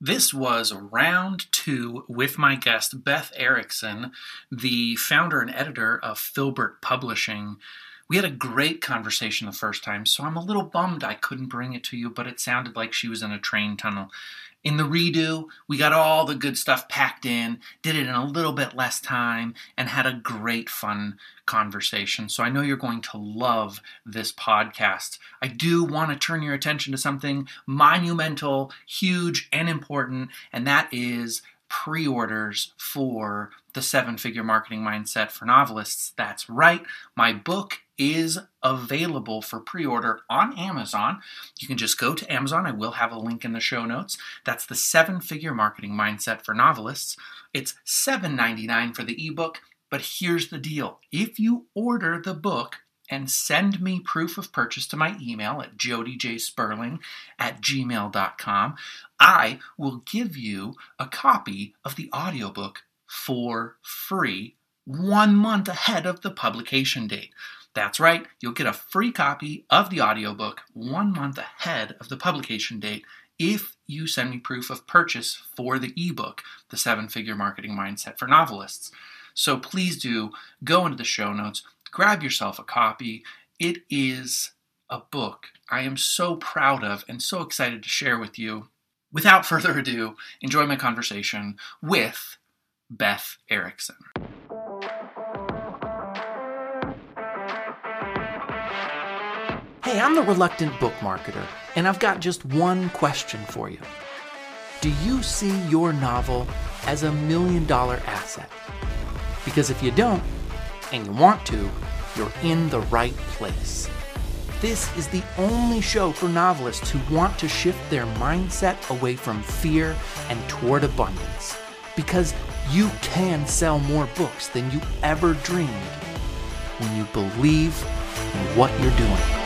This was round two with my guest, Beth Erickson, the founder and editor of Filbert Publishing. We had a great conversation the first time, so I'm a little bummed I couldn't bring it to you, but it sounded like she was in a train tunnel. In the redo, we got all the good stuff packed in, did it in a little bit less time, and had a great fun conversation. So I know you're going to love this podcast. I do want to turn your attention to something monumental, huge, and important, and that is pre orders for the seven figure marketing mindset for novelists. That's right, my book is available for pre order on Amazon. You can just go to Amazon. I will have a link in the show notes. That's the seven figure marketing mindset for novelists. It's $7.99 for the ebook. But here's the deal if you order the book, and send me proof of purchase to my email at jodyjsperling at gmail.com. I will give you a copy of the audiobook for free one month ahead of the publication date. That's right, you'll get a free copy of the audiobook one month ahead of the publication date if you send me proof of purchase for the ebook, The Seven Figure Marketing Mindset for Novelists. So please do go into the show notes, grab yourself a copy. It is a book I am so proud of and so excited to share with you. Without further ado, enjoy my conversation with Beth Erickson. Hey, I'm the reluctant book marketer, and I've got just one question for you. Do you see your novel as a million dollar asset? Because if you don't, and you want to, you're in the right place. This is the only show for novelists who want to shift their mindset away from fear and toward abundance. Because you can sell more books than you ever dreamed when you believe in what you're doing.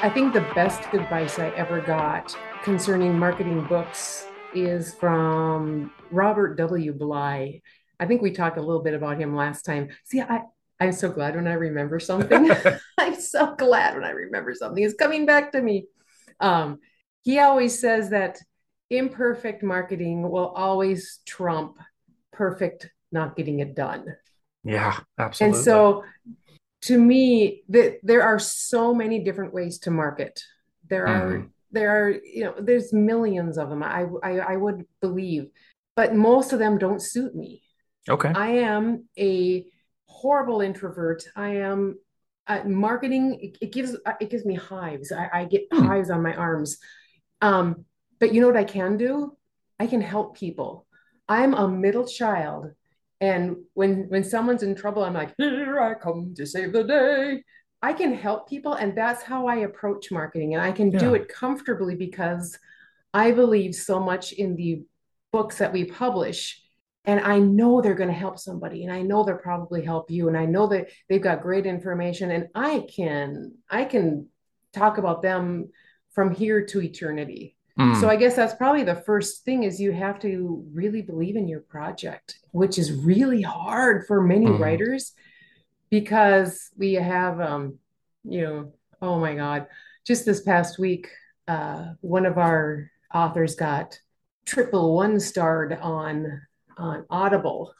I think the best advice I ever got concerning marketing books is from Robert W. Bly. I think we talked a little bit about him last time. See, I, I'm so glad when I remember something. I'm so glad when I remember something. It's coming back to me. Um, he always says that imperfect marketing will always trump perfect not getting it done. Yeah, absolutely. And so to me that there are so many different ways to market. There are mm-hmm. there are you know there's millions of them I, I i would believe but most of them don't suit me. Okay. I am a horrible introvert. I am uh, marketing it, it, gives it gives me hives. I, I get hmm. hives on my arms. Um but you know what i can do? I can help people. I'm a middle child and when when someone's in trouble, I'm like, here I come to save the day. I can help people, and that's how I approach marketing, and I can yeah. do it comfortably because I believe so much in the books that we publish and i know they're going to help somebody and i know they'll probably help you and i know that they've got great information and i can i can talk about them from here to eternity Mm. So I guess that's probably the first thing is you have to really believe in your project, which is really hard for many mm. writers because we have um you know, oh my god, just this past week uh one of our authors got triple one starred on on Audible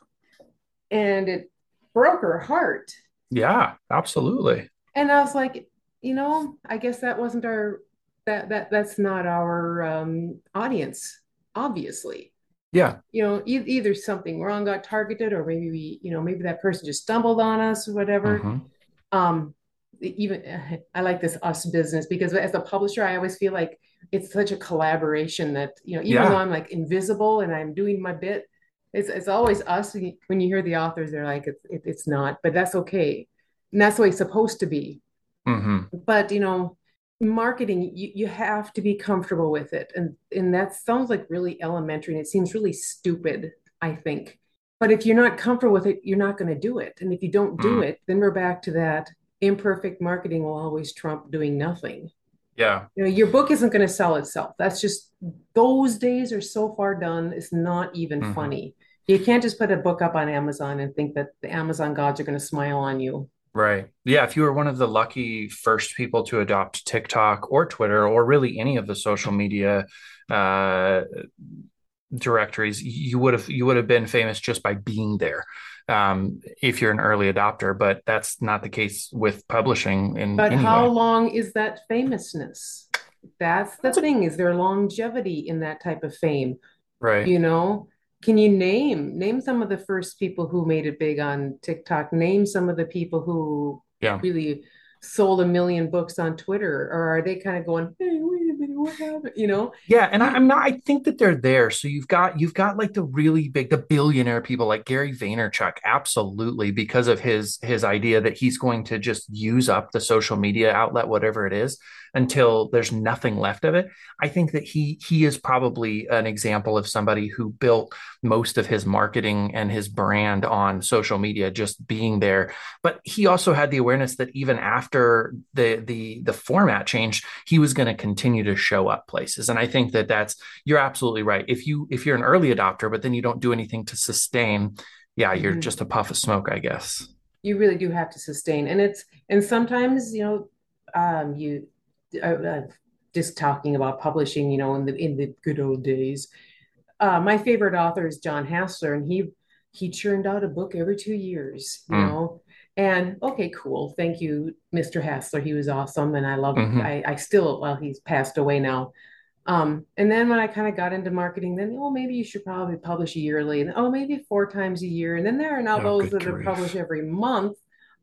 and it broke her heart. Yeah, absolutely. And I was like, you know, I guess that wasn't our that that that's not our um, audience, obviously. Yeah. You know, e- either something wrong got targeted, or maybe we, you know, maybe that person just stumbled on us or whatever. Mm-hmm. Um, even I like this us business because as a publisher, I always feel like it's such a collaboration that you know, even yeah. though I'm like invisible and I'm doing my bit, it's it's always us. When you hear the authors, they're like, it's it, it's not, but that's okay, and that's the way it's supposed to be. Mm-hmm. But you know, marketing you, you have to be comfortable with it. And and that sounds like really elementary and it seems really stupid i think. But if you're not comfortable with it you're not going to do it. And if you don't do mm. it then we're back to that imperfect marketing will always trump doing nothing. Yeah. You know your book isn't going to sell itself. That's just those days are so far done it's not even mm-hmm. funny. You can't just put a book up on amazon and think that the amazon gods are going to smile on you Right. Yeah. If you were one of the lucky first people to adopt TikTok or Twitter or really any of the social media uh, directories, you would have you would have been famous just by being there. Um, if you're an early adopter, but that's not the case with publishing in But how way. long is that famousness? That's the thing. Is there longevity in that type of fame? right. You know, can you name name some of the first people who made it big on TikTok? Name some of the people who Yeah. really sold a million books on Twitter, or are they kind of going, "Hey, wait a minute, what happened?" You know, Yeah, and I, I'm not. I think that they're there. So you've got you've got like the really big, the billionaire people like Gary Vaynerchuk, absolutely, because of his his idea that he's going to just use up the social media outlet, whatever it is, until there's nothing left of it. I think that he he is probably an example of somebody who built most of his marketing and his brand on social media, just being there. But he also had the awareness that even after the the the format changed he was going to continue to show up places and i think that that's you're absolutely right if you if you're an early adopter but then you don't do anything to sustain yeah you're Mhm. just a puff of smoke i guess you really do have to sustain, and it's and sometimes you know, um, you uh, uh, just talking about publishing, you know, in the in the good old days. uh, my favorite author is Jon Hassler, and he he churned out a book every two years, you mm. know. And okay, cool. Thank you, Mr. Hassler. He was awesome, and I love. hmm I I still well, he's passed away now. Um, and then when I kind of got into marketing, then oh maybe you should probably publish yearly, and oh maybe four times a year. And then there are now oh those that are published every month.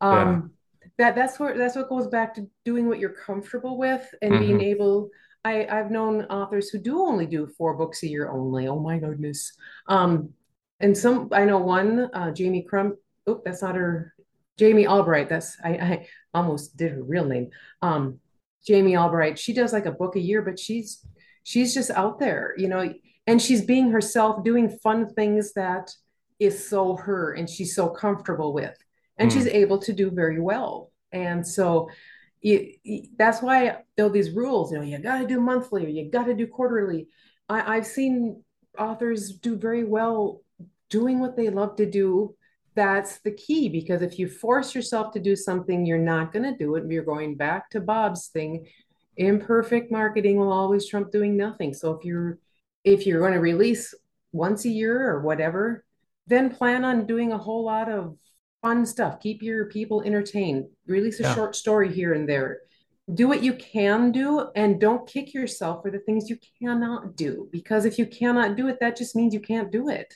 yeah Um, that that's where that's what goes back to doing what you're comfortable with and being hmm able I, I've known authors who do only do four books a year only. Oh my goodness. Um, and some I know one, uh, Jamie Crump. Oh, that's not her. Jamie Albright. That's I, I almost did her real name. Um, Jamie Albright. She does like a book a year, but she's she's just out there, you know, and she's being herself, doing fun things that is so her and she's so comfortable with, and she's mm. able to do very well. And so that's why there are these rules. You know, you got to do monthly or you got to do quarterly. I, I've seen authors do very well doing what they love to do. That's the key because if you force yourself to do something, you're not going to do it. You're going back to Bob's thing. Imperfect marketing will always trump doing nothing. So if you're if you're going to release once a year or whatever, then plan on doing a whole lot of fun stuff. Keep your people entertained. Release a yeah short story here and there. Do what you can do and don't kick yourself for the things you cannot do. Because if you cannot do it, that just means you can't do it.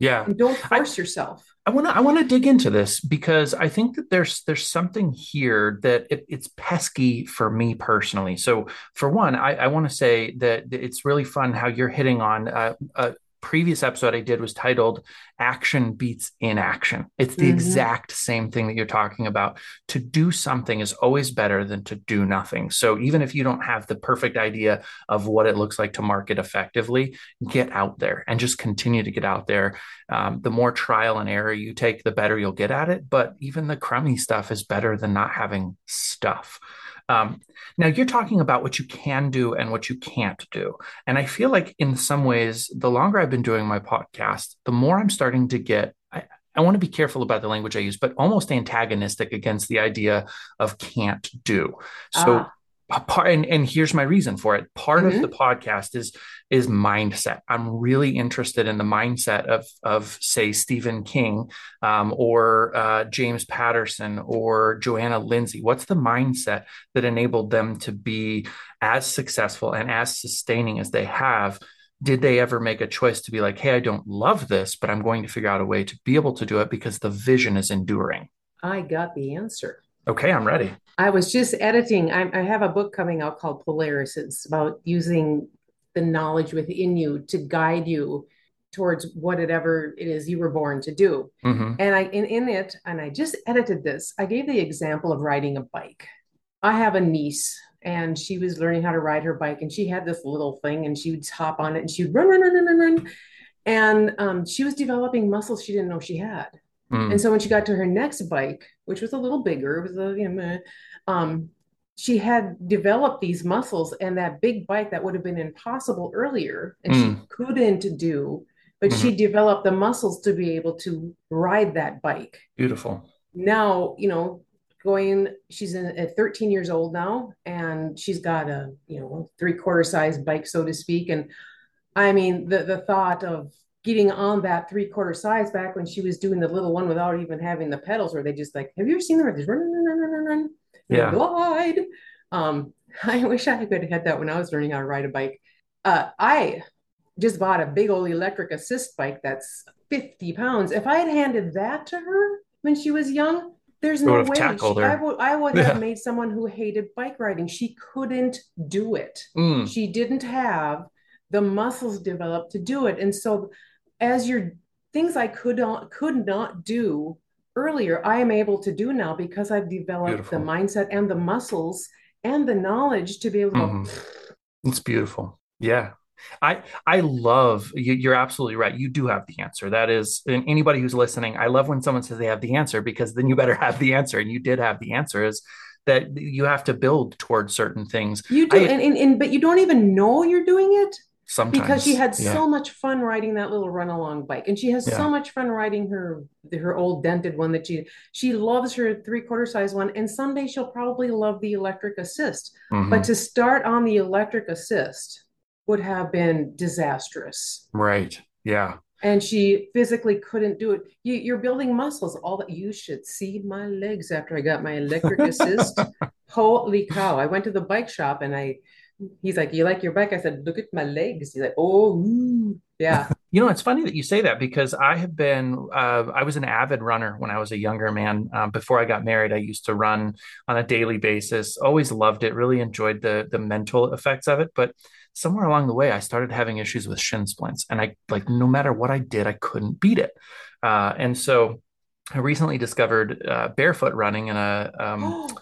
yeah And don't i force yourself. I want to I want to dig into this because I think that there's there's something here that it, it's pesky for me personally. So for one, I, I want to say that it's really fun how you're hitting on uh, a previous episode I did was titled "Action Beats Inaction." It's the Mm-hmm. exact same thing that you're talking about. To do something is always better than to do nothing. So even if you don't have the perfect idea of what it looks like to market effectively, get out there and just continue to get out there um, the more trial and error you take, the better you'll get at it. But even the crummy stuff is better than not having stuff. Um, now, you're talking about what you can do and what you can't do. And I feel like, in some ways, the longer I've been doing my podcast, the more I'm starting to get. I, I want to be careful about the language I use, but almost antagonistic against the idea of can't do. So Ah. Part and, and here's my reason for it. Part of the Mm-hmm. podcast is is mindset. I'm really interested in the mindset of of say stephen king um, or uh, james patterson or johanna lindsey. What's the mindset that enabled them to be as successful and as sustaining as they have? Did they ever make a choice to be like hey i don't love this but i'm going to figure out a way to be able to do it because the vision is enduring? I got the answer. Okay i'm ready I was just editing. I, I have a book coming out called Polaris. It's about using the knowledge within you to guide you towards whatever it is you were born to do. hmm And I in, in it, and I just edited this, I gave the example of riding a bike. I have a niece and she was learning how to ride her bike and she had this little thing and she would hop on it and she would run, run, run, run, run, run. And um, she was developing muscles she didn't know she had. And mm, so when she got to her next bike, which was a little bigger, it was a, you know, um, she had developed these muscles and that big bike that would have been impossible earlier and she mm, couldn't do, but mhm. she developed the muscles to be able to ride that bike. beautiful Now, you know, going she's in, at 13 years old now and she's got a you know three quarter size bike so to speak and i mean the the thought of getting on that three quarter size back when she was doing the little one without even having the pedals where they just like have you ever seen them just run run run run run Yeah. glide um i wish i could have had that when i was learning how to ride a bike uh i just bought a big old electric assist bike that's 50 pounds if i had handed that to her when she was young there's no way she. I would I would Yeah. have made someone who hated bike riding. She couldn't do it. Mm, She didn't have the muscles developed to do it. And so as your things I could not could not do earlier, I am able to do now because I've developed Beautiful. the mindset and the muscles and the knowledge to be able to Mhm. It's beautiful. Yeah. I I love you, you're absolutely right. You do have the answer. That is, and anybody who's listening, I love when someone says they have the answer because then you better have the answer. And you did have the answer is that you have to build towards certain things you do I- and, and, and but you don't even know you're doing it sometimes. because she had Yeah. so much fun riding that little run along bike and she has Yeah. so much fun riding her her old dented one that she she loves her three quarter size one and someday she'll probably love the electric assist Mhm. but to start on the electric assist would have been disastrous right. Yeah. and she physically couldn't do it you, you're building muscles all that you should see my legs after i got my electric assist holy cow i went to the bike shop and i he's like you like your bike i said look at my legs he's like oh ooh. yeah You know, it's funny that you say that because I have been, uh, I was an avid runner when I was a younger man. Um, before I got married, I used to run on a daily basis. Always loved it. Really enjoyed the the mental effects of it. But somewhere along the way, I started having issues with shin splints, and I like no matter what I did, I couldn't beat it. Uh, and so, I recently discovered uh, barefoot running in a um,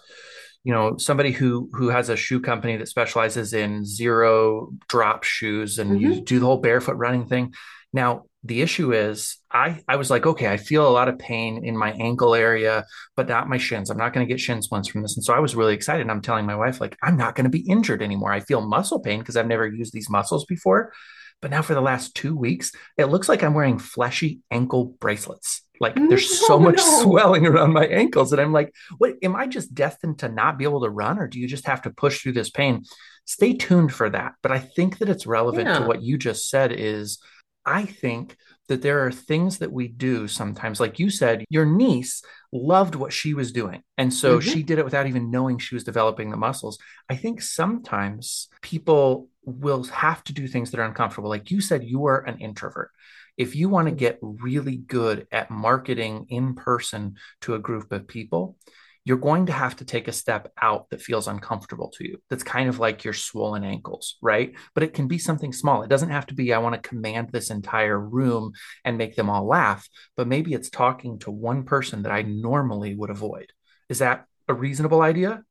you know somebody who who has a shoe company that specializes in zero drop shoes and you mm-hmm. do the whole barefoot running thing. Now the issue is i i was like okay i feel a lot of pain in my ankle area but not my shins. I'm not going to get shin splints from this. And so i was really excited. I'm telling my wife like i'm not going to be injured anymore. I feel muscle pain because i've never used these muscles before. But now for the last two weeks it looks like i'm wearing fleshy ankle bracelets like there's so much no. swelling around my ankles and i'm like what am I just destined to not be able to run, or do you just have to push through this pain? Stay tuned for that. But I think that it's relevant to what you just said is I think that there are things that we do sometimes, like you said, your niece loved what she was doing. And so Mhm. she did it without even knowing she was developing the muscles. I think sometimes people will have to do things that are uncomfortable. Like you said, you are an introvert. If you want to get really good at marketing in person to a group of people, you're going to have to take a step out that feels uncomfortable to you. That's kind of like your swollen ankles, right? But it can be something small. It doesn't have to be, I want to command this entire room and make them all laugh, but maybe it's talking to one person that I normally would avoid. Is that a reasonable idea?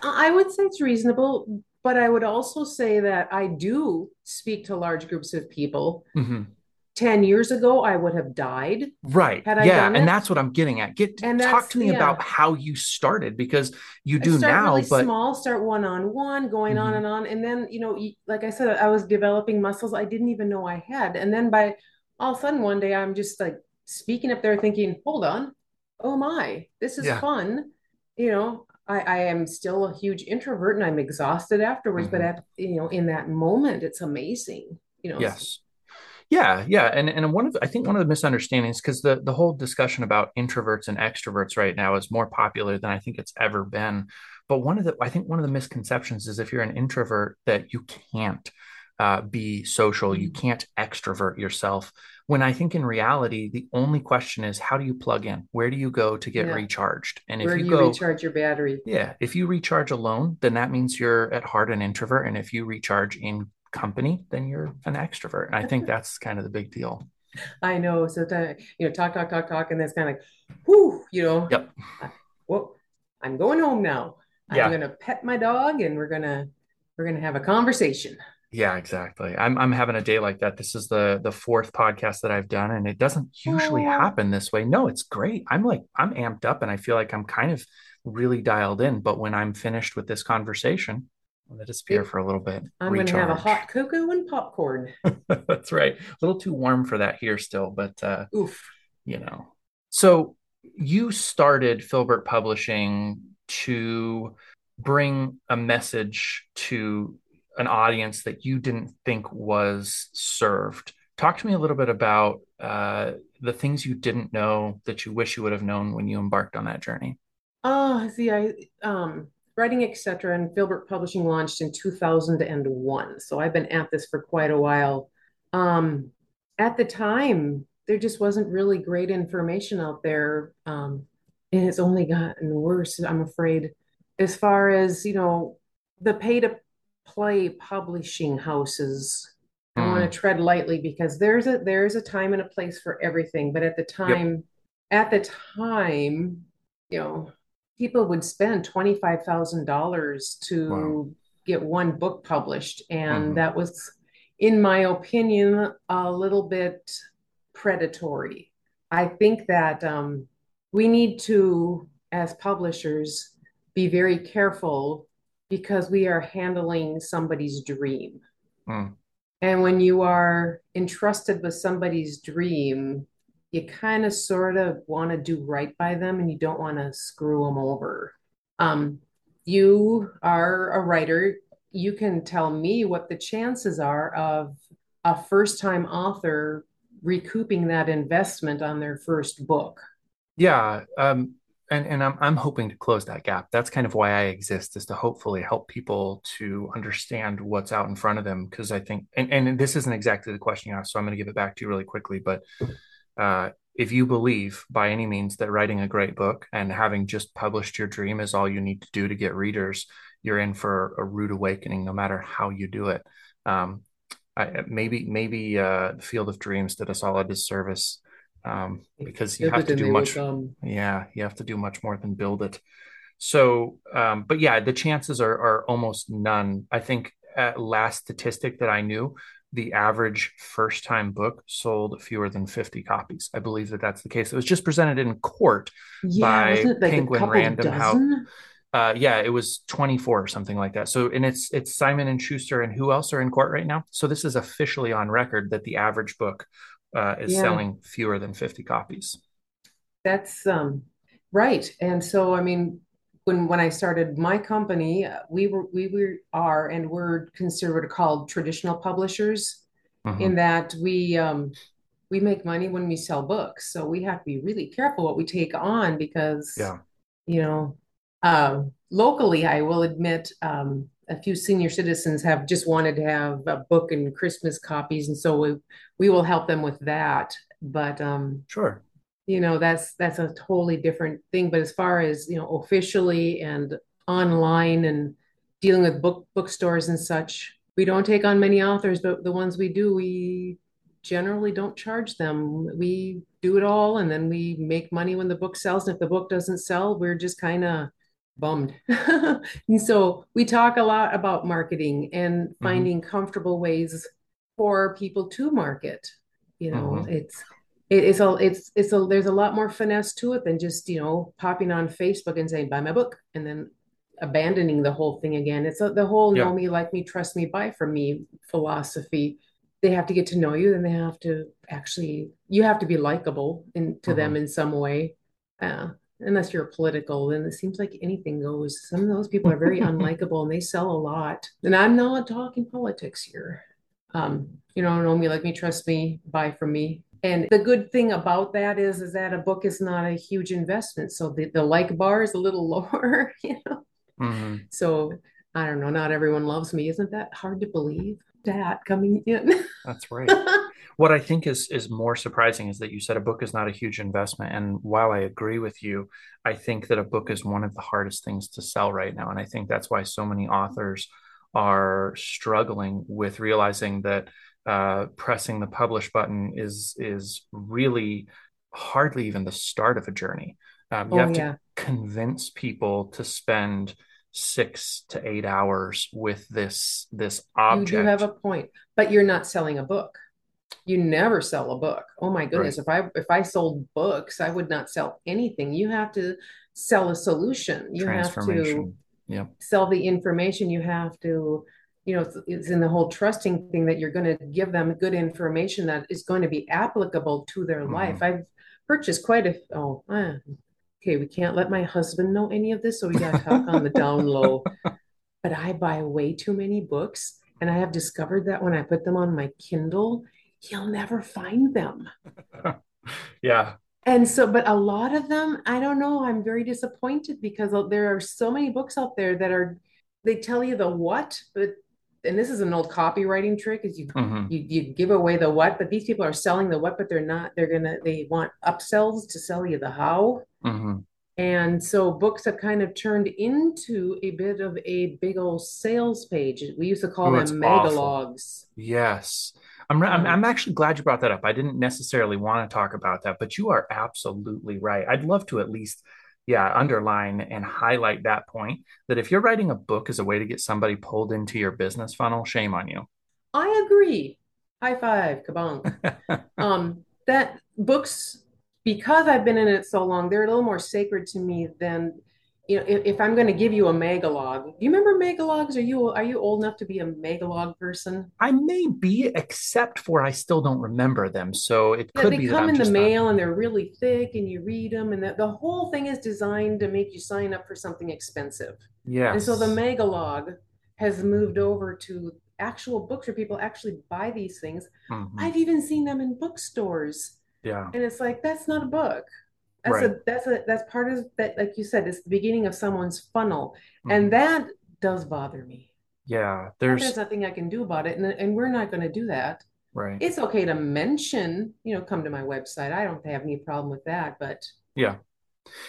I would say it's reasonable, but I would also say that I do speak to large groups of people. Mhm. 10 years ago, I would have died. Right. Yeah. And it? that's what I'm getting at. Get And talk to me yeah. about how you started because you do now, really but small, start one on one, going on Mhm. and on. And then, you know, like I said, I was developing muscles I didn't even know I had. And then by all of a sudden, one day, I'm just like speaking up there thinking, hold on, oh my, this is Yeah. fun. You know, I, I am still a huge introvert and I'm exhausted afterwards, but Mhm. at, you know, in that moment, it's amazing. You know, Yes. Yeah, yeah, and and one of I think one of the misunderstandings because the the whole discussion about introverts and extroverts right now is more popular than I think it's ever been. But one of the I think one of the misconceptions is if you're an introvert that you can't uh, be social, you can't extrovert yourself. When I think in reality, the only question is how do you plug in? Where do you go to get Yeah. recharged? And if where you do you go, recharge your battery? yeah, if you recharge alone, then that means you're at heart an introvert. And if you recharge in company, then you're an extrovert. And I think that's kind of the big deal. I know. So, to, you know, talk, talk, talk, talk, and that's kind of like, whoo, you know, Yep. well, I'm going home now. I'm Yeah. gonna pet my dog and we're gonna we're gonna have a conversation. Yeah, exactly. I'm I'm having a day like that. This is the the fourth podcast that I've done, and it doesn't usually Oh. happen this way. No, it's great. I'm like I'm amped up, and I feel like I'm kind of really dialed in. But when I'm finished with this conversation, I'm gonna disappear for a little bit. I'm gonna have a hot cocoa and popcorn. That's right. A little too warm for that here still, but uh, Oof. you know. So you started Filbert Publishing to bring a message to an audience that you didn't think was served. Talk to me a little bit about uh, the things you didn't know that you wish you would have known when you embarked on that journey. Oh, see, I um, writing etc. and Filbert Publishing launched in 2001, so I've been at this for quite a while. Um, at the time, there just wasn't really great information out there, um, and it's only gotten worse. I'm afraid, as far as you know, the pay to play publishing houses. I want to hmm. tread lightly because there's a there's a time and a place for everything. But at the time, yep. at the time, you know, people would spend twenty five thousand dollars to wow. get one book published, and mm-hmm. that was, in my opinion, a little bit predatory. I think that um, we need to, as publishers, be very careful because we are handling somebody's dream. Mm. And when you are entrusted with somebody's dream, you kind of sort of want to do right by them and you don't want to screw them over. Um, you are a writer. You can tell me what the chances are of a first time author recouping that investment on their first book. Yeah. Um, and and I'm I'm hoping to close that gap. That's kind of why I exist is to hopefully help people to understand what's out in front of them. Because I think, and, and this isn't exactly the question you asked, so I'm going to give it back to you really quickly. But uh, if you believe by any means that writing a great book and having just published your dream is all you need to do to get readers, you're in for a rude awakening, no matter how you do it. Um, I, maybe maybe uh, the Field of Dreams did us all a disservice um, because you have to do much. Yeah, you have to do much more than build it. So, um, but yeah, the chances are are almost none. I think at last statistic that I knew, the average first time book sold fewer than 50 copies. I believe that that's the case. It was just presented in court yeah, by like Penguin Random House. Uh, yeah, it was 24 or something like that. So, and it's it's Simon and Schuster and who else are in court right now? So this is officially on record that the average book uh, is yeah. selling fewer than 50 copies. That's um, right. And so, I mean, when when I started my company, we were we were are and we're considered called traditional publishers, mm-hmm. in that we um, we make money when we sell books. So we have to be really careful what we take on because, yeah. you know, uh, locally, I will admit, um, a few senior citizens have just wanted to have a book and Christmas copies, and so we we will help them with that. But um, sure, you know that's that's a totally different thing. But as far as you know, officially and online and dealing with book bookstores and such, we don't take on many authors, but the ones we do, we generally don't charge them. We do it all, and then we make money when the book sells. And if the book doesn't sell, we're just kind of bummed. and so we talk a lot about marketing and mm-hmm. finding mm-hmm. comfortable ways for people to market. You know, mm-hmm. it's it's a it's it's a there's a lot more finesse to it than just you know popping on Facebook and saying buy my book and then abandoning the whole thing again. It's a, the whole yeah. know me, like me, trust me, buy from me philosophy. They have to get to know you, and they have to actually you have to be likable in to mm-hmm. them in some way. Uh, unless you're political, then it seems like anything goes. Some of those people are very unlikable and they sell a lot. And I'm not talking politics here. Um, you know, know me, like me, trust me, buy from me. And the good thing about that is, is that a book is not a huge investment. So the, the like bar is a little lower, you know. Mm-hmm. So I don't know. Not everyone loves me. Isn't that hard to believe? That coming in. That's right. what I think is is more surprising is that you said a book is not a huge investment. And while I agree with you, I think that a book is one of the hardest things to sell right now. And I think that's why so many authors are struggling with realizing that uh, pressing the publish button is is really hardly even the start of a journey. Um, you oh, have yeah. to convince people to spend six to eight hours with this this object. You do have a point, but you're not selling a book you never sell a book oh my goodness right. if i if i sold books i would not sell anything you have to sell a solution you have to yeah. sell the information you have to you know it's, it's in the whole trusting thing that you're going to give them good information that is going to be applicable to their mm-hmm. life i've purchased quite a oh uh, okay, we can't let my husband know any of this, so we got to talk on the down low. But I buy way too many books, and I have discovered that when I put them on my Kindle, he'll never find them. yeah. And so, but a lot of them, I don't know, I'm very disappointed because there are so many books out there that are, they tell you the what, but and this is an old copywriting trick is you, mm-hmm. you you give away the what but these people are selling the what but they're not they're gonna they want upsells to sell you the how mm-hmm. and so books have kind of turned into a bit of a big old sales page we used to call Ooh, them megalogs yes I'm, I'm, I'm actually glad you brought that up. I didn't necessarily want to talk about that, but you are absolutely right. I'd love to at least yeah, underline and highlight that point that if you're writing a book as a way to get somebody pulled into your business funnel, shame on you. I agree. High five, kabong. um, that books, because I've been in it so long, they're a little more sacred to me than you know, if, if I'm going to give you a megalog, do you remember megalogs? Are you are you old enough to be a megalog person? I may be, except for I still don't remember them. So it yeah, could they be. They come in the mail not... and they're really thick, and you read them, and the, the whole thing is designed to make you sign up for something expensive. Yeah. And so the megalog has moved over to actual books where people actually buy these things. Mm-hmm. I've even seen them in bookstores. Yeah. And it's like that's not a book that's right. a that's a that's part of that like you said it's the beginning of someone's funnel. Mm-hmm. and that does bother me. Yeah there's there's nothing i can do about it and, and we're not going to do that. Right. It's okay to mention you know come to my website. I don't have any problem with that but yeah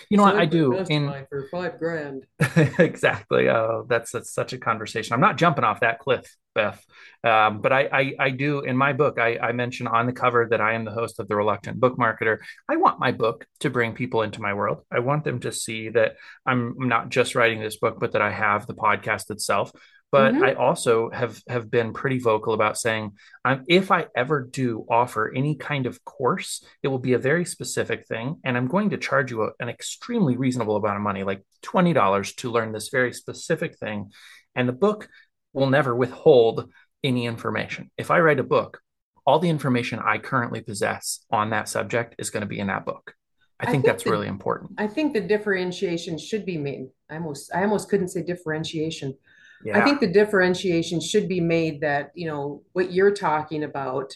you know what I do in for five grand. exactly. Oh, that's that's such a conversation. I'm not jumping off that cliff, Beth. Um, but I, I, I do in my book. I, I mention on the cover that I am the host of the Reluctant Book Marketer. I want my book to bring people into my world. I want them to see that I'm not just writing this book, but that I have the podcast itself but mm-hmm. I also have have been pretty vocal about saying um, if I ever do offer any kind of course, it will be a very specific thing, and I'm going to charge you a, an extremely reasonable amount of money, like twenty dollars, to learn this very specific thing, and the book will never withhold any information. If I write a book, all the information I currently possess on that subject is going to be in that book. I think, I think that's the, really important. I think the differentiation should be made. I almost I almost couldn't say differentiation yeah. I think the differentiation should be made that, you know, what you're talking about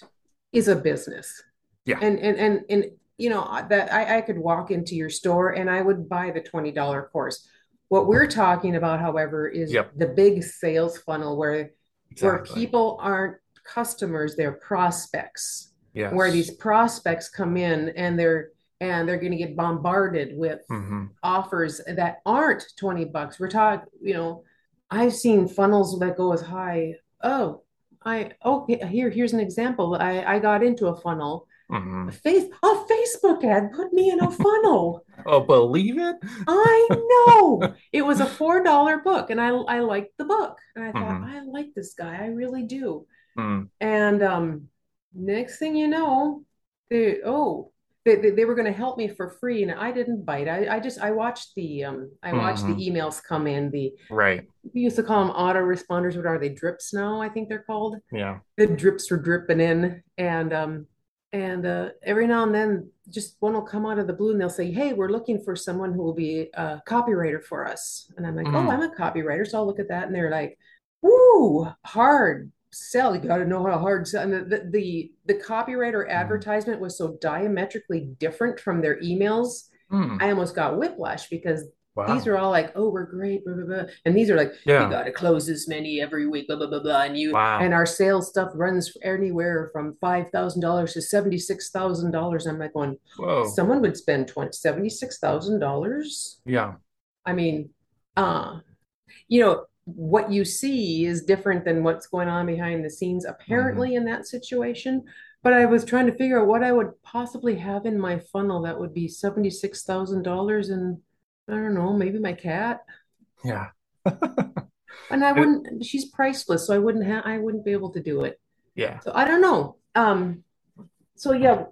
is a business. Yeah. And and and and you know, that I, I could walk into your store and I would buy the $20 course. What we're talking about, however, is yep. the big sales funnel where exactly. where people aren't customers, they're prospects. Yes. Where these prospects come in and they're and they're going to get bombarded with mm-hmm. offers that aren't 20 bucks. We're talking, you know, I've seen funnels that go as high. Oh, I okay. here here's an example. I I got into a funnel. Mm-hmm. A face a Facebook ad put me in a funnel. oh, believe it? I know. It was a four dollar book, and I I liked the book, and I thought mm-hmm. I like this guy. I really do. Mm. And um, next thing you know, they, oh they, they, were going to help me for free and i didn't bite. I, I just i watched the um i watched mm-hmm. the emails come in the right. we used to call them auto responders what are they drips now i think they're called? Yeah. The drips were dripping in and um and uh, every now and then just one will come out of the blue and they'll say hey we're looking for someone who will be a copywriter for us. And i'm like mm. oh i'm a copywriter so i'll look at that and they're like Ooh, hard sell you got to know how hard sell. and the, the, the the copyright or mm-hmm. advertisement was so diametrically different from their emails mm. i almost got whiplash because wow. these are all like oh we're great blah, blah, blah. and these are like yeah. you got to close this many every week blah blah blah blah and you wow. and our sales stuff runs anywhere from five thousand dollars to seventy six thousand dollars i'm like going Whoa. someone would spend twenty seventy six thousand dollars yeah i mean uh you know what you see is different than what's going on behind the scenes apparently mm-hmm. in that situation. But i was trying to figure out what i would possibly have in my funnel that would be $76000 and i don't know maybe my cat. Yeah. And i wouldn't she's priceless so i wouldn't have i wouldn't be able to do it. Yeah. So i don't know. Um so yeah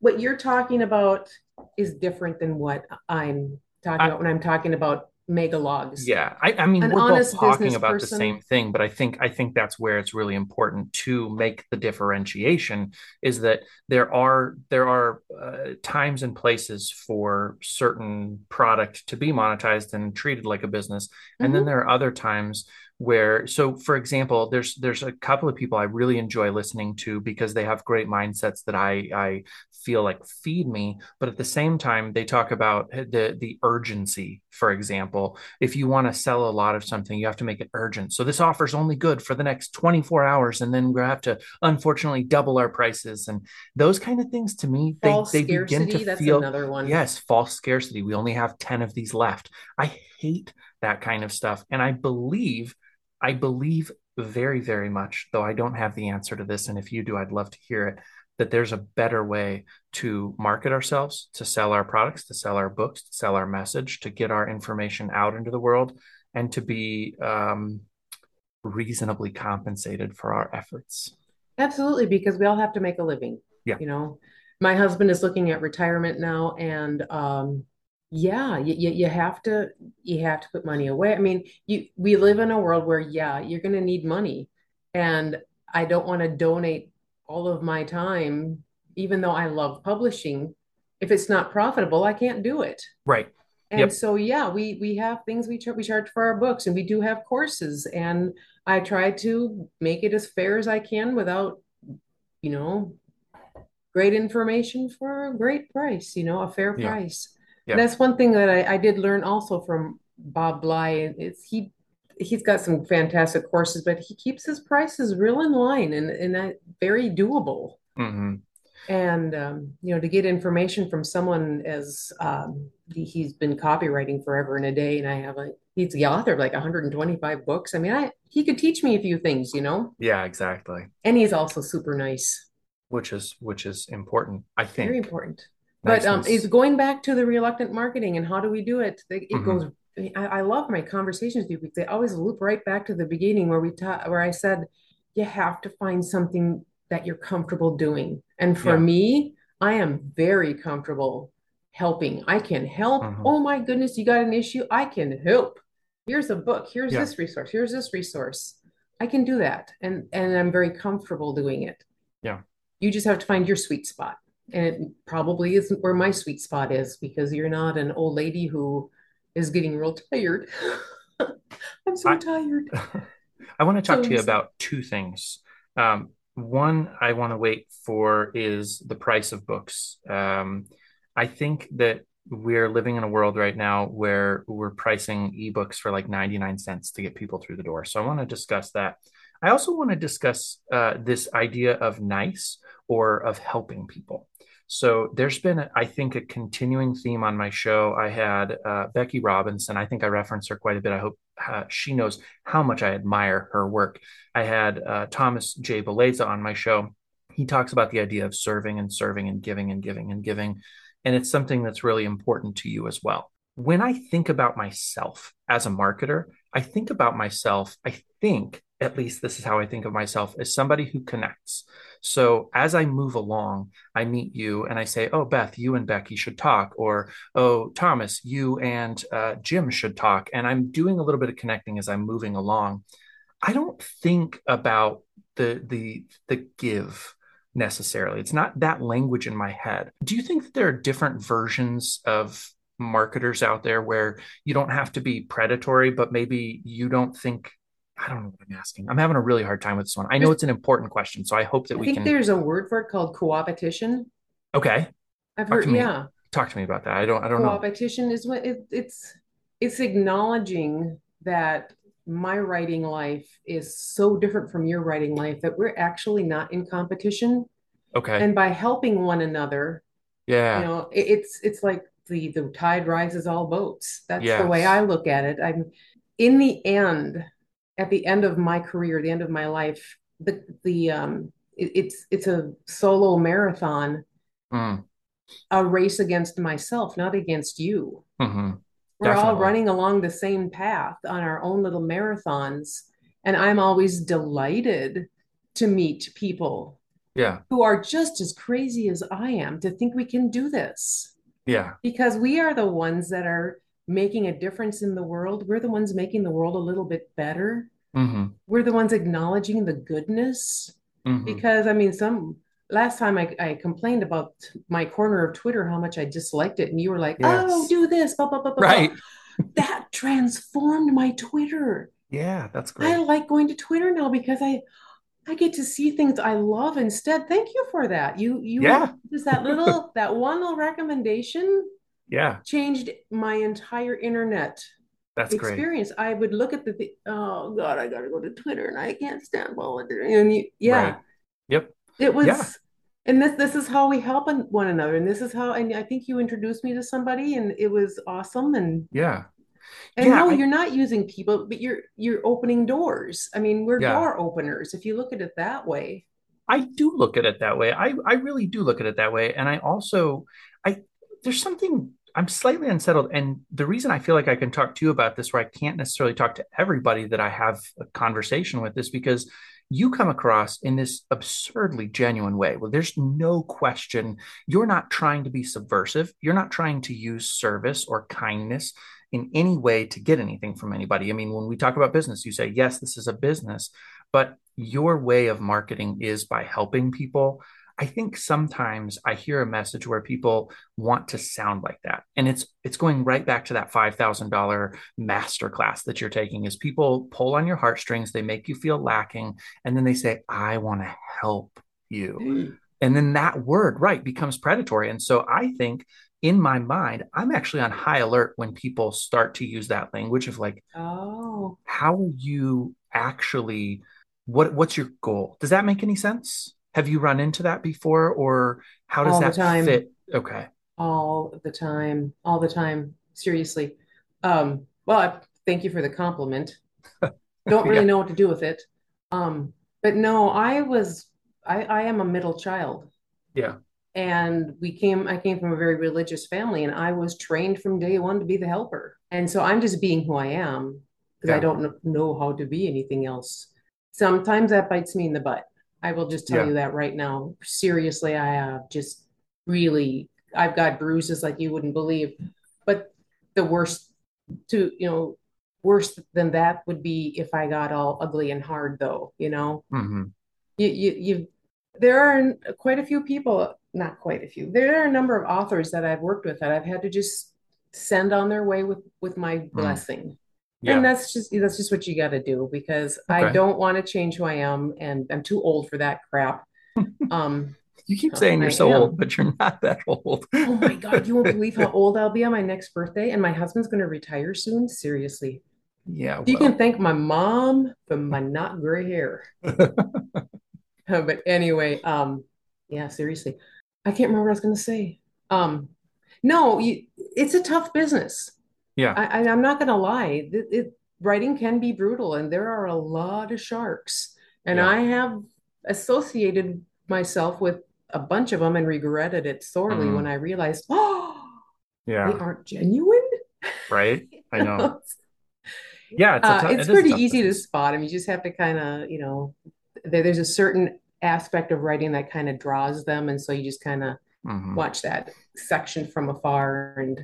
what you're talking about is different than what i'm talking I, about when i'm talking about mega logs. Yeah, I, I mean, An we're both talking about the same thing, but I think I think that's where it's really important to make the differentiation is that there are there are uh, times and places for certain product to be monetized and treated like a business, and then Mhm. there are other times where so for example there's there's a couple of people i really enjoy listening to because they have great mindsets that i i feel like feed me but at the same time they talk about the the urgency for example. If you want to sell a lot of something you have to make it urgent. So this offer is only good for the next 24 hours and then we have to unfortunately double our prices and those kind of things to me they, False they begin scarcity, to that's feel another one. yes false scarcity. We only have 10 of these left. I hate that kind of stuff and i believe I believe very, very much, though I don't have the answer to this. And if you do, I'd love to hear it, that there's a better way to market ourselves, to sell our products, to sell our books, to sell our message, to get our information out into the world, and to be um, reasonably compensated for our efforts. Absolutely, because we all have to make a living. Yeah. You know, my husband is looking at retirement now, and um, yeah, you, you you have to you have to put money away. I mean, you we live in a world where yeah, you're going to need money, and I don't want to donate all of my time, even though I love publishing. If it's not profitable, I can't do it. Right. And Yep. so, yeah, we we have things we char we charge for our books, and we do have courses, and I try to make it as fair as I can without, you know, great information for a great price, you know, a fair Yeah. price. Yeah. That's one thing that I, I did learn also from Bob Bly. Is he he's got some fantastic courses, but he keeps his prices real in line and and that very doable. hmm And um, you know, to get information from someone as um, he, he's been copywriting forever and a day, and I have like he's the author of like 125 books. I mean, I he could teach me a few things, you know, Yeah, exactly. and he's also super nice, Which is which is important, I think very important. But um, it's going back to the reluctant marketing and how do we do it? It, Mhm. goes. I, I love my conversations with you because they always loop right back to the beginning where we taught where I said you have to find something that you're comfortable doing. And for Yeah. me, I am very comfortable helping. I can help. Mhm. Oh my goodness, you got an issue? I can help. Here's a book. Here's Yeah. this resource. Here's this resource. I can do that, and and I'm very comfortable doing it. Yeah. You just have to find your sweet spot. And it probably isn't where my sweet spot is because you're not an old lady who is getting real tired. I'm so I- tired. I want to talk So to you about two things. Um, one I want to wait for is the price of books. Um, I think that we're living in a world right now where we're pricing ebooks for like 99 cents to get people through the door. So I want to discuss that. I also want to discuss uh, this idea of nice or of helping people. So there's been, I think, a continuing theme on my show. I had uh, Becky Robinson. I think I reference her quite a bit. I hope uh, she knows how much I admire her work. I had uh, Thomas J. Beleza on my show. He talks about the idea of serving and serving and giving and giving and giving. And it's something that's really important to you as well. When I think about myself as a marketer, I think about myself, I think, at least this is how I think of myself, as somebody who connects. So as I move along, I meet you and I say, Oh, Beth, you and Becky should talk. Or, Oh, Thomas, you and uh, Jim should talk. And I'm doing a little bit of connecting as I'm moving along. I don't think about the the the give necessarily. It's not that language in my head. Do you think that there are different versions of marketers out there where you don't have to be predatory, but maybe you don't think I don't know what I'm asking. I'm having a really hard time with this one. I know it's an important question, so I hope that we can. I we think can. there's a word for it called coopetition. Okay, I've Talk heard, yeah. talk to me about that. I don't. I don't know. Coopetition is what it, it's it's acknowledging that my writing life is so different from your writing life that we're actually not in competition. Okay. And by helping one another, Yeah. you know, it, it's it's like the the tide rises all boats. That's the way I look at it. I'm in the end, at the end of my career, the end of my life, the the um it, it's it's a solo marathon, Mm, a race against myself, not against you. hmm We're all running along the same path on our own little marathons. And I'm always delighted to meet people Yeah. who are just as crazy as I am to think we can do this Yeah. because we are the ones that are making a difference in the world. We're the ones making the world a little bit better. hmm We're the ones acknowledging the goodness. hmm Because I mean, some last time I, I complained about my corner of Twitter, how much I disliked it, and you were like, "Oh, do this, blah blah blah blah blah." Right. That transformed my Twitter. Yeah, that's great. I like going to Twitter now because I I get to see things I love instead. Thank you for that. You you Yeah. just that little that one little recommendation Yeah, changed my entire internet that's great. experience. I would look at the oh God, I gotta go to Twitter and I can't stand politics. And you, Right. yeah, Yep. it Yeah. was, and this this is how we help one one another. And this is how, and I think you introduced me to somebody, and it was awesome. And Yeah. and Yeah, no, I you're not using people, but you're you're opening doors. I mean, we're yeah. door openers if you look at it that way. I do look at it that way. I I really do look at it that way. And I also I there's something I'm slightly unsettled. And the reason I feel like I can talk to you about this where I can't necessarily talk to everybody that I have a conversation with is because you come across in this absurdly genuine way. Well, there's no question you're not trying to be subversive. You're not trying to use service or kindness in any way to get anything from anybody. I mean, when we talk about business, you say, yes, this is a business, but your way of marketing is by helping people. I think sometimes I hear a message where people want to sound like that. And it's it's going right back to that $5,000 masterclass that you're taking is people pull on your heartstrings, they make you feel lacking, and then they say, I want to help you. Mm. And then that word, right, becomes predatory. And so I think in my mind, I'm actually on high alert when people start to use that language of like, Oh, how are you actually what what's your goal? Does that make any sense? Have you run into that before or how does all the that time. fit? Okay. all the time, all the time. Seriously. Um, well, I, thank you for the compliment. Don't really Yeah. know what to do with it. Um, but no, I was I, I am a middle child. Yeah. And we came, I came from a very religious family, and I was trained from day one to be the helper. And so I'm just being who I am because I don't know how to be anything else. Sometimes that bites me in the butt. I will just tell Yeah. you that right now. Seriously, I have just really, I've got bruises like you wouldn't believe. But the worst to, you know, worse than that would be if I got all ugly and hard, though, you know hmm you, you, you, there are quite a few people, not quite a few, there are a number of authors that I've worked with that I've had to just send on their way with with my Mm. blessing. And that's just that's just what you got to do because I don't want to change who I am and I'm too old for that crap. Um, You keep saying you're so old, but you're not that old. Oh my God, you won't believe how old I'll be on my next birthday, and my husband's going to retire soon. Seriously. Yeah, You can thank my mom for my not gray hair. But anyway, um, yeah, seriously. I can't remember what I was going to say. Um, no, you, it's a tough business. Yeah. I, I'm not going to lie. It, it, writing can be brutal, and there are a lot of sharks. And Yeah. I have associated myself with a bunch of them and regretted it sorely when Mm. I realized, oh, yeah, they aren't genuine. Right. I know. Yeah, it's a Uh, it's it pretty easy to spot them. You just have to kind of, you know, there, there's a certain aspect of writing that kind of draws them, and so you just kind of hmm watch that section from afar and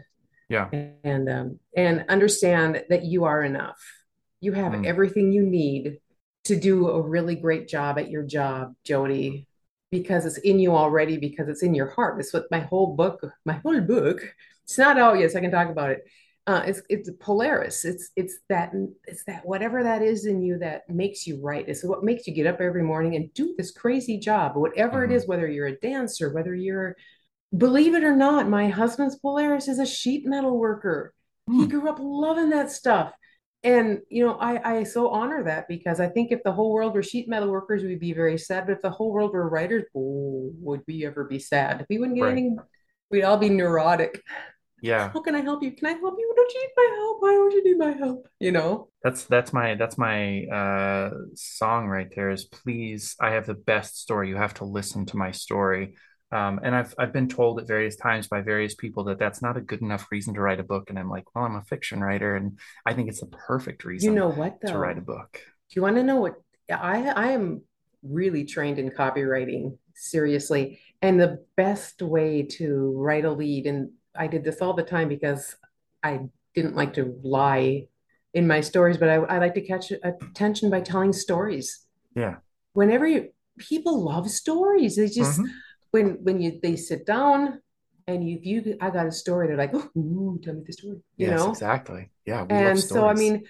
Yeah. and um, and understand that you are enough. You have Mm. everything you need to do a really great job at your job, Jody, because it's in you already, because it's in your heart. it's what my whole book, my whole book. It's not out yes I can talk about it. Uh, it's it's Polaris. It's it's that it's that whatever that is in you that makes you right. It's what makes you get up every morning and do this crazy job, whatever it hmm is, whether you're a dancer, whether you're Believe it or not, my husband's Polaris is a sheet metal worker. He Mm. grew up loving that stuff. And, you know, I, I so honor that because I think if the whole world were sheet metal workers, we'd be very sad. But if the whole world were writers, oh, would we ever be sad? We wouldn't get Right. any, we'd all be neurotic. Yeah. How can I help you? Can I help you? Don't you need my help? Why don't you need my help? You know? That's that's my that's my uh song right there is please I have the best story. You have to listen to my story. Um, and I've I've been told at various times by various people that that's not a good enough reason to write a book. And I'm like, well, I'm a fiction writer, and I think it's the perfect reason. You know what, to write a book. Do you want to know what I I am really trained in copywriting, seriously. And the best way to write a lead, and I did this all the time because I didn't like to lie in my stories, but I, I like to catch attention by telling stories. Yeah. Whenever you people love stories, they just hmm when when you they sit down and you you I got a story, they're like, oh, ooh, tell me the story, you Yes, know. exactly. Yeah, we love And so, I mean,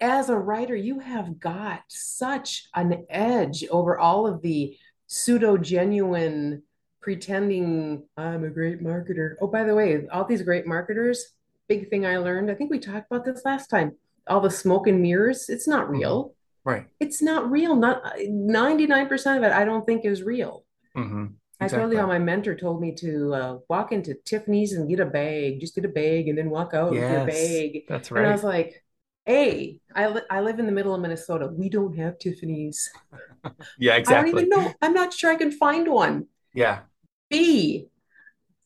as a writer, you have got such an edge over all of the pseudo genuine pretending I'm a great marketer. Oh, by the way, all these great marketers, big thing I learned, I think we talked about this last time. All the smoke and mirrors, it's not hmm real. Right. It's not real. Not 99% of it, I don't think is real. Hmm I told you how my mentor told me to uh, walk into Tiffany's and get a bag, just get a bag and then walk out with your bag. that's right. And I was like, A, I, li I live in the middle of Minnesota. We don't have Tiffany's. Yeah, exactly. I don't even know. I'm not sure I can find one. Yeah. B,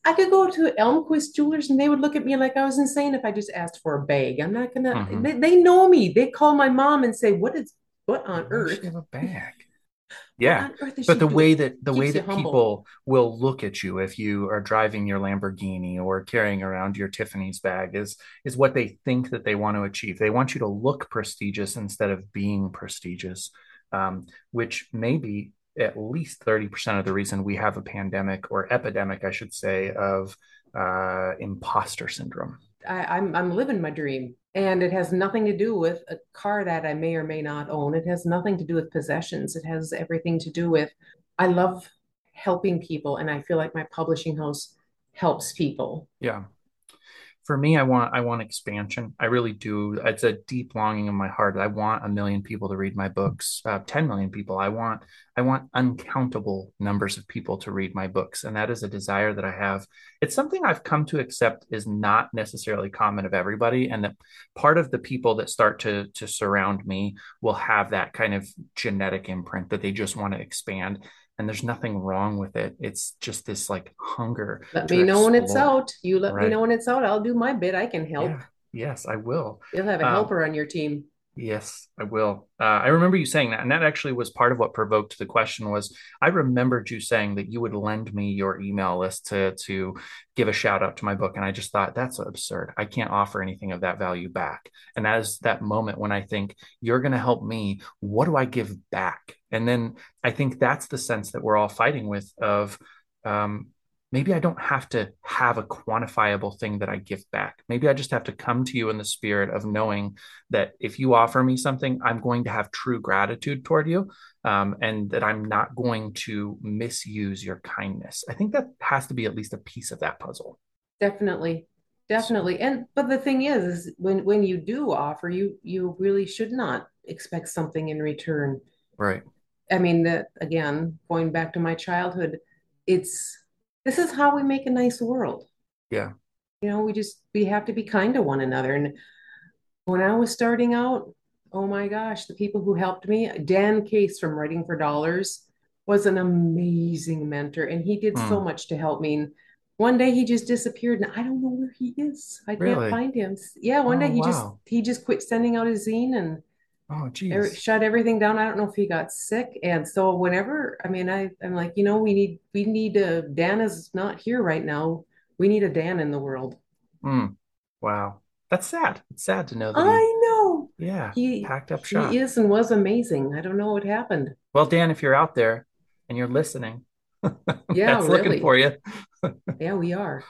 I could go to Elmquist Jewelers and they would look at me like I was insane if I just asked for a bag. I'm not gonna, hmm they, they know me. They call my mom and say, What is, what on Why earth? have a bag? Yeah. on earth is But the way that the way that people will look at you if you are driving your Lamborghini or carrying around your Tiffany's bag is is what they think that they want to achieve. They want you to look prestigious instead of being prestigious, um, which may be at least 30% of the reason we have a pandemic or epidemic, I should say, of uh, imposter syndrome. I, I'm I'm living my dream. And it has nothing to do with a car that I may or may not own. It has nothing to do with possessions. It has everything to do with I love helping people, and I feel like my publishing house helps people. Yeah. For me, I want I want expansion. I really do. It's a deep longing in my heart. I want a million people to read my books, uh, 10 million people. I want I want uncountable numbers of people to read my books, and that is a desire that I have. It's something I've come to accept is not necessarily common of everybody, and that part of the people that start to to surround me will have that kind of genetic imprint that they just want to expand. And there's nothing wrong with it. It's just this like hunger Let me know when it's out. You let me know when it's out. I'll do my bit. I can help. Yeah, yes, I will. You'll have a Um, helper on your team. Yes, I will. Uh, I remember you saying that, and that actually was part of what provoked the question. Was I remembered you saying that you would lend me your email list to to give a shout out to my book, and I just thought that's absurd. I can't offer anything of that value back, and that is that moment when I think you're going to help me. What do I give back? And then I think that's the sense that we're all fighting with of. Um, maybe I don't have to have a quantifiable thing that I give back. Maybe I just have to come to you in the spirit of knowing that if you offer me something, I'm going to have true gratitude toward you, um, and that I'm not going to misuse your kindness. I think that has to be at least a piece of that puzzle. Definitely. Definitely. And but the thing is, is when when you do offer, you you really should not expect something in return. right. I mean, that again, going back to my childhood, it's this is how we make a nice world. Yeah. You know, we just we have to be kind to one another. And when I was starting out, oh my gosh, the people who helped me, Dan Case from Writing for Dollars was an amazing mentor, and he did so Hmm. much to help me. And one day he just disappeared, and I don't know where he is. I can't find him. Yeah, one day Oh, he just he just quit sending out his zine and Oh, geez. shut everything down. I don't know if he got sick. And so whenever, I mean, I I'm like, you know, we need we need a Dan is not here right now. We need a Dan in the world. Hmm. Wow. That's sad. It's sad to know that he, I know. yeah, He packed up he is and was amazing. I don't know what happened. Well, Dan, if you're out there and you're listening, Yeah, that's looking for you. Yeah, we are.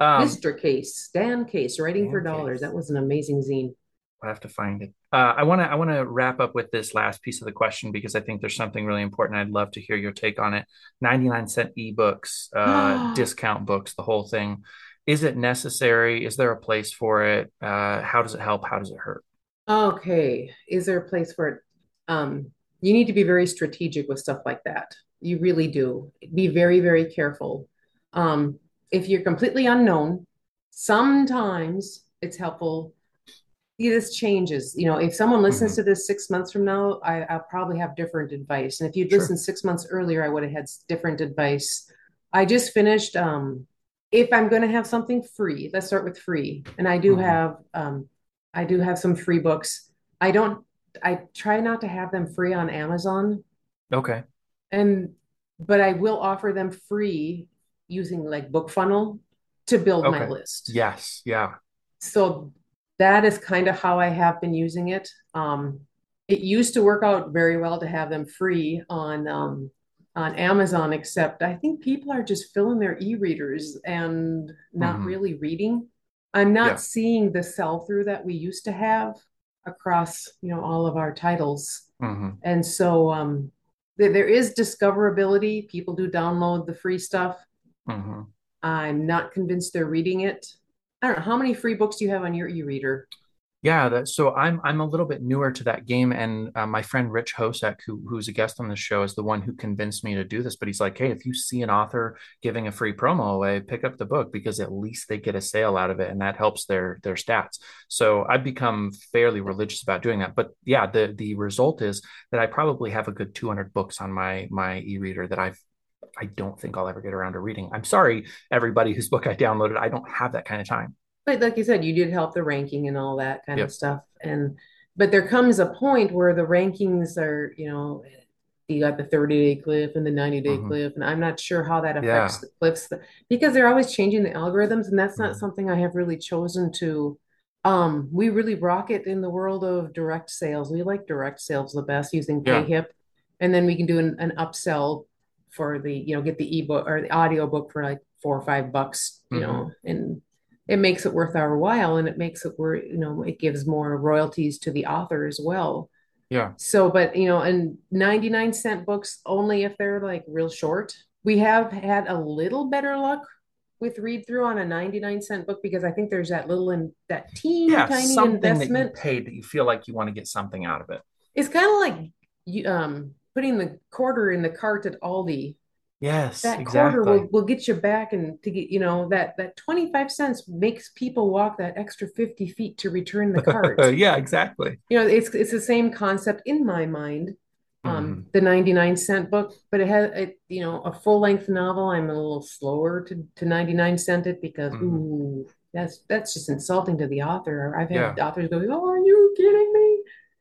Um, Mr. Case, Dan Case, writing for Dan dollars. That was an amazing zine. I'll have to find it. Uh, I want to I want to wrap up with this last piece of the question because I think there's something really important. I'd love to hear your take on it. 99 cent ebooks, uh, discount books, the whole thing. Is it necessary? Is there a place for it? Uh, how does it help? How does it hurt? Okay. Is there a place for it? Um, you need to be very strategic with stuff like that. You really do. Be very, very careful. Um, if you're completely unknown, sometimes it's helpful. This changes. You know, if someone listens hmm to this six months from now, I, I'll probably have different advice. And if you'd Sure. listened six months earlier, I would have had different advice. I just finished. Um, if I'm going to have something free, let's start with free. And I do hmm have, um, I do have some free books. I don't. I try not to have them free on Amazon, Okay. and but I will offer them free using like BookFunnel to build my list. Yes. Yeah. So that is kind of how I have been using it. Um, it used to work out very well to have them free on um, on Amazon, except I think people are just filling their e-readers and not Mhm. really reading. I'm not Yeah. seeing the sell-through that we used to have across, you know, all of our titles. hmm And so um, there, there is discoverability. People do download the free stuff. hmm I'm not convinced they're reading it. I don't know. How many free books do you have on your e-reader? Yeah, that, so I'm I'm a little bit newer to that game, and uh, my friend Rich Hosek, who who's a guest on the show, is the one who convinced me to do this. But he's like, hey, if you see an author giving a free promo away, pick up the book because at least they get a sale out of it, and that helps their their stats. So I've become fairly religious about doing that. But yeah, the the result is that I probably have a good 200 books on my my e-reader that I've I don't think I'll ever get around to reading. I'm sorry, everybody whose book I downloaded. I don't have that kind of time. But like you said, you did help the ranking and all that kind of stuff. And but there comes a point where the rankings are, you know, you got the 30 day cliff and the 90 day Mhm. cliff, and I'm not sure how that Yeah. affects the cliffs because they're always changing the algorithms, and that's not Mhm. something I have really chosen to. Um, we really rock it in the world of direct sales. We like direct sales the best using Yeah. PayHip, and then we can do an, an upsell for the, you know, get the ebook or the audio book for like four or five bucks, you Mhm. know, and it makes it worth our while and it makes it where, you know, it gives more royalties to the author as well. Yeah. So, but you know, and 99 cent books only if they're like real short. We have had a little better luck with read through on a 99 cent book because I think there's that little and that teeny Yeah, tiny something that you investment. paid that you feel like you want to get something out of it. It's kind of like you um putting the quarter in the cart at Aldi. Yes, That quarter will, will get you back and to get, you know, that that 25 cents makes people walk that extra 50 feet to return the cart. Yeah, exactly. You know, it's it's the same concept in my mind. Um, Mhm. the 99 cent book, but it has it, you know, a full length novel. I'm a little slower to to 99 cent it because Mhm. ooh, that's that's just insulting to the author. I've had Yeah. authors go, "Oh, are you kidding me?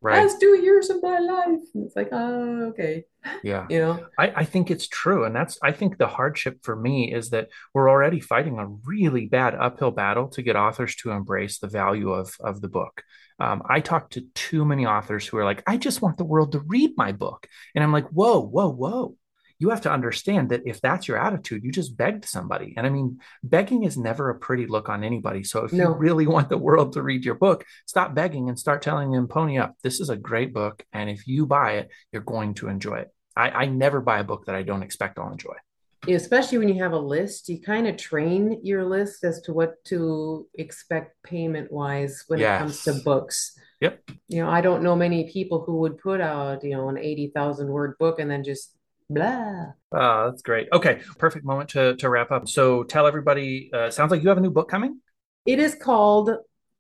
Right. That's two years of my life." And it's like, oh, okay, Yeah. you know. I, I think it's true. And that's, I think the hardship for me is that we're already fighting a really bad uphill battle to get authors to embrace the value of, of the book. Um, I talk to too many authors who are like, I just want the world to read my book. And I'm like, whoa, whoa, whoa. You have to understand that if that's your attitude, you just begged somebody. And I mean, begging is never a pretty look on anybody. So if you really want the world to read your book, stop begging and start telling them, pony up. This is a great book. And if you buy it, you're going to enjoy it. I, I never buy a book that I don't expect I'll enjoy. especially when you have a list, you kind of train your list as to what to expect payment wise when it comes to books. Yep. You know, I don't know many people who would put out, you know, an 80,000 word book and then just blah. Oh, that's great. Okay, perfect moment to to wrap up. So tell everybody. Uh, sounds like you have a new book coming. It is called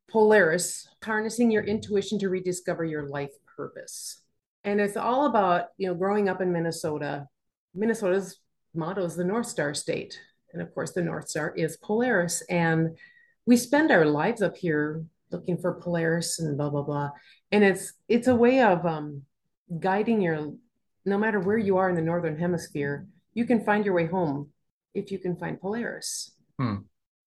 Polaris, Harnessing Your Intuition to Rediscover Your Life Purpose. And it's all about, you know, growing up in Minnesota. Minnesota's motto is the North Star State. And of course, the North Star is Polaris. And we spend our lives up here looking for Polaris and blah, blah, blah. And it's it's a way of um, guiding your, no matter where you are in the Northern Hemisphere, you can find your way home if you can find Polaris. Hmm.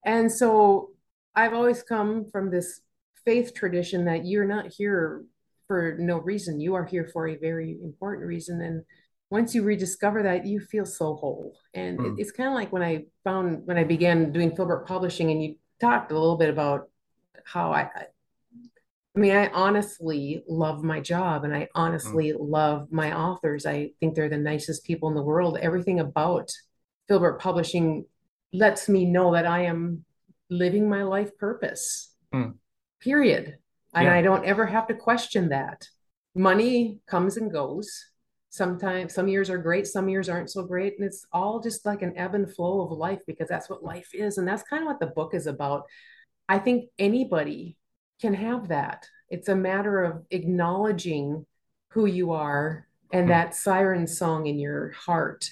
And so I've always come from this faith tradition that you're not here for no reason. You are here for a very important reason. And once you rediscover that, you feel so whole. And Hmm. it's kind of like when I found, when I began doing Filbert Publishing, and you talked a little bit about how I, I mean, I honestly love my job and I honestly love my authors. I think they're the nicest people in the world. Everything about Filbert Publishing lets me know that I am living my life purpose, Hmm. period. And Yeah. I don't ever have to question that. Money comes and goes. Sometimes some years are great, some years aren't so great. And it's all just like an ebb and flow of life because that's what life is. And that's kind of what the book is about. I think anybody can have that. It's a matter of acknowledging who you are and Hmm. that siren song in your heart.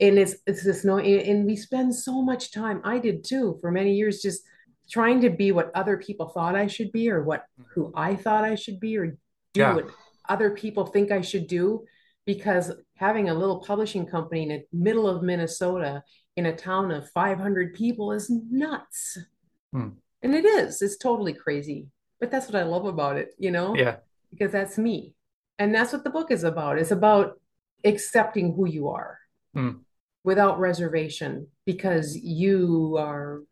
And it's it's this no and we spend so much time, I did too, for many years just trying to be what other people thought I should be or what who I thought I should be or do Yeah. what other people think I should do because having a little publishing company in the middle of Minnesota in a town of 500 people is nuts. Hmm. And it is, it's totally crazy. But that's what I love about it, you know? Yeah. Because that's me. And that's what the book is about. It's about accepting who you are Hmm. without reservation because you are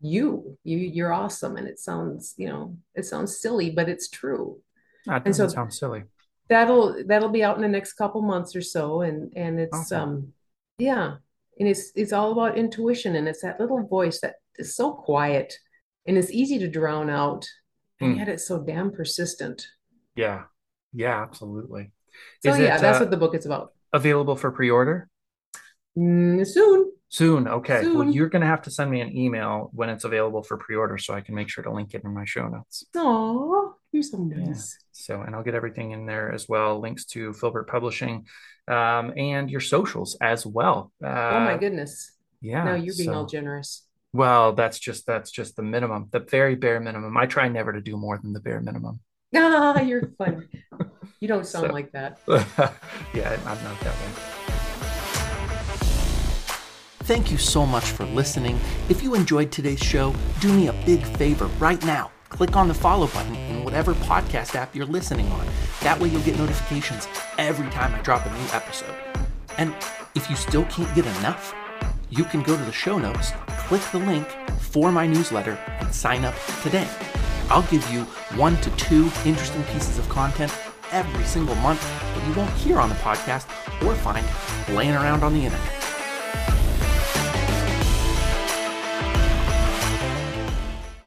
you. You you're awesome. And it sounds, you know, it sounds silly, but it's true. That And so- sound silly. That'll that'll be out in the next couple months or so. And and it's Awesome. um yeah. And it's it's all about intuition and it's that little voice that is so quiet and it's easy to drown out. And Hmm. yet it's so damn persistent. Yeah. Yeah, absolutely. So Is yeah, it that's uh, what the book is about. available for pre-order? Mm, soon. Soon. Okay. Well, you're going to have to send me an email when it's available for pre-order so I can make sure to link it in my show notes. Oh, you're so Yeah. nice. So, and I'll get everything in there as well, links to Filbert Publishing, um, and your socials as well. Uh, Oh my goodness. Yeah. Now you're being so- all generous. Well, that's just that's just the minimum, the very bare minimum. I try never to do more than the bare minimum. Ah, you're funny. You don't sound So- like that. yeah, I'm not that way. Thank you so much for listening. If you enjoyed today's show, do me a big favor right now. Click on the follow button in whatever podcast app you're listening on. That way you'll get notifications every time I drop a new episode. And if you still can't get enough, you can go to the show notes, click the link for my newsletter, and sign up today. I'll give you one to two interesting pieces of content every single month that you won't hear on the podcast or find laying around on the internet.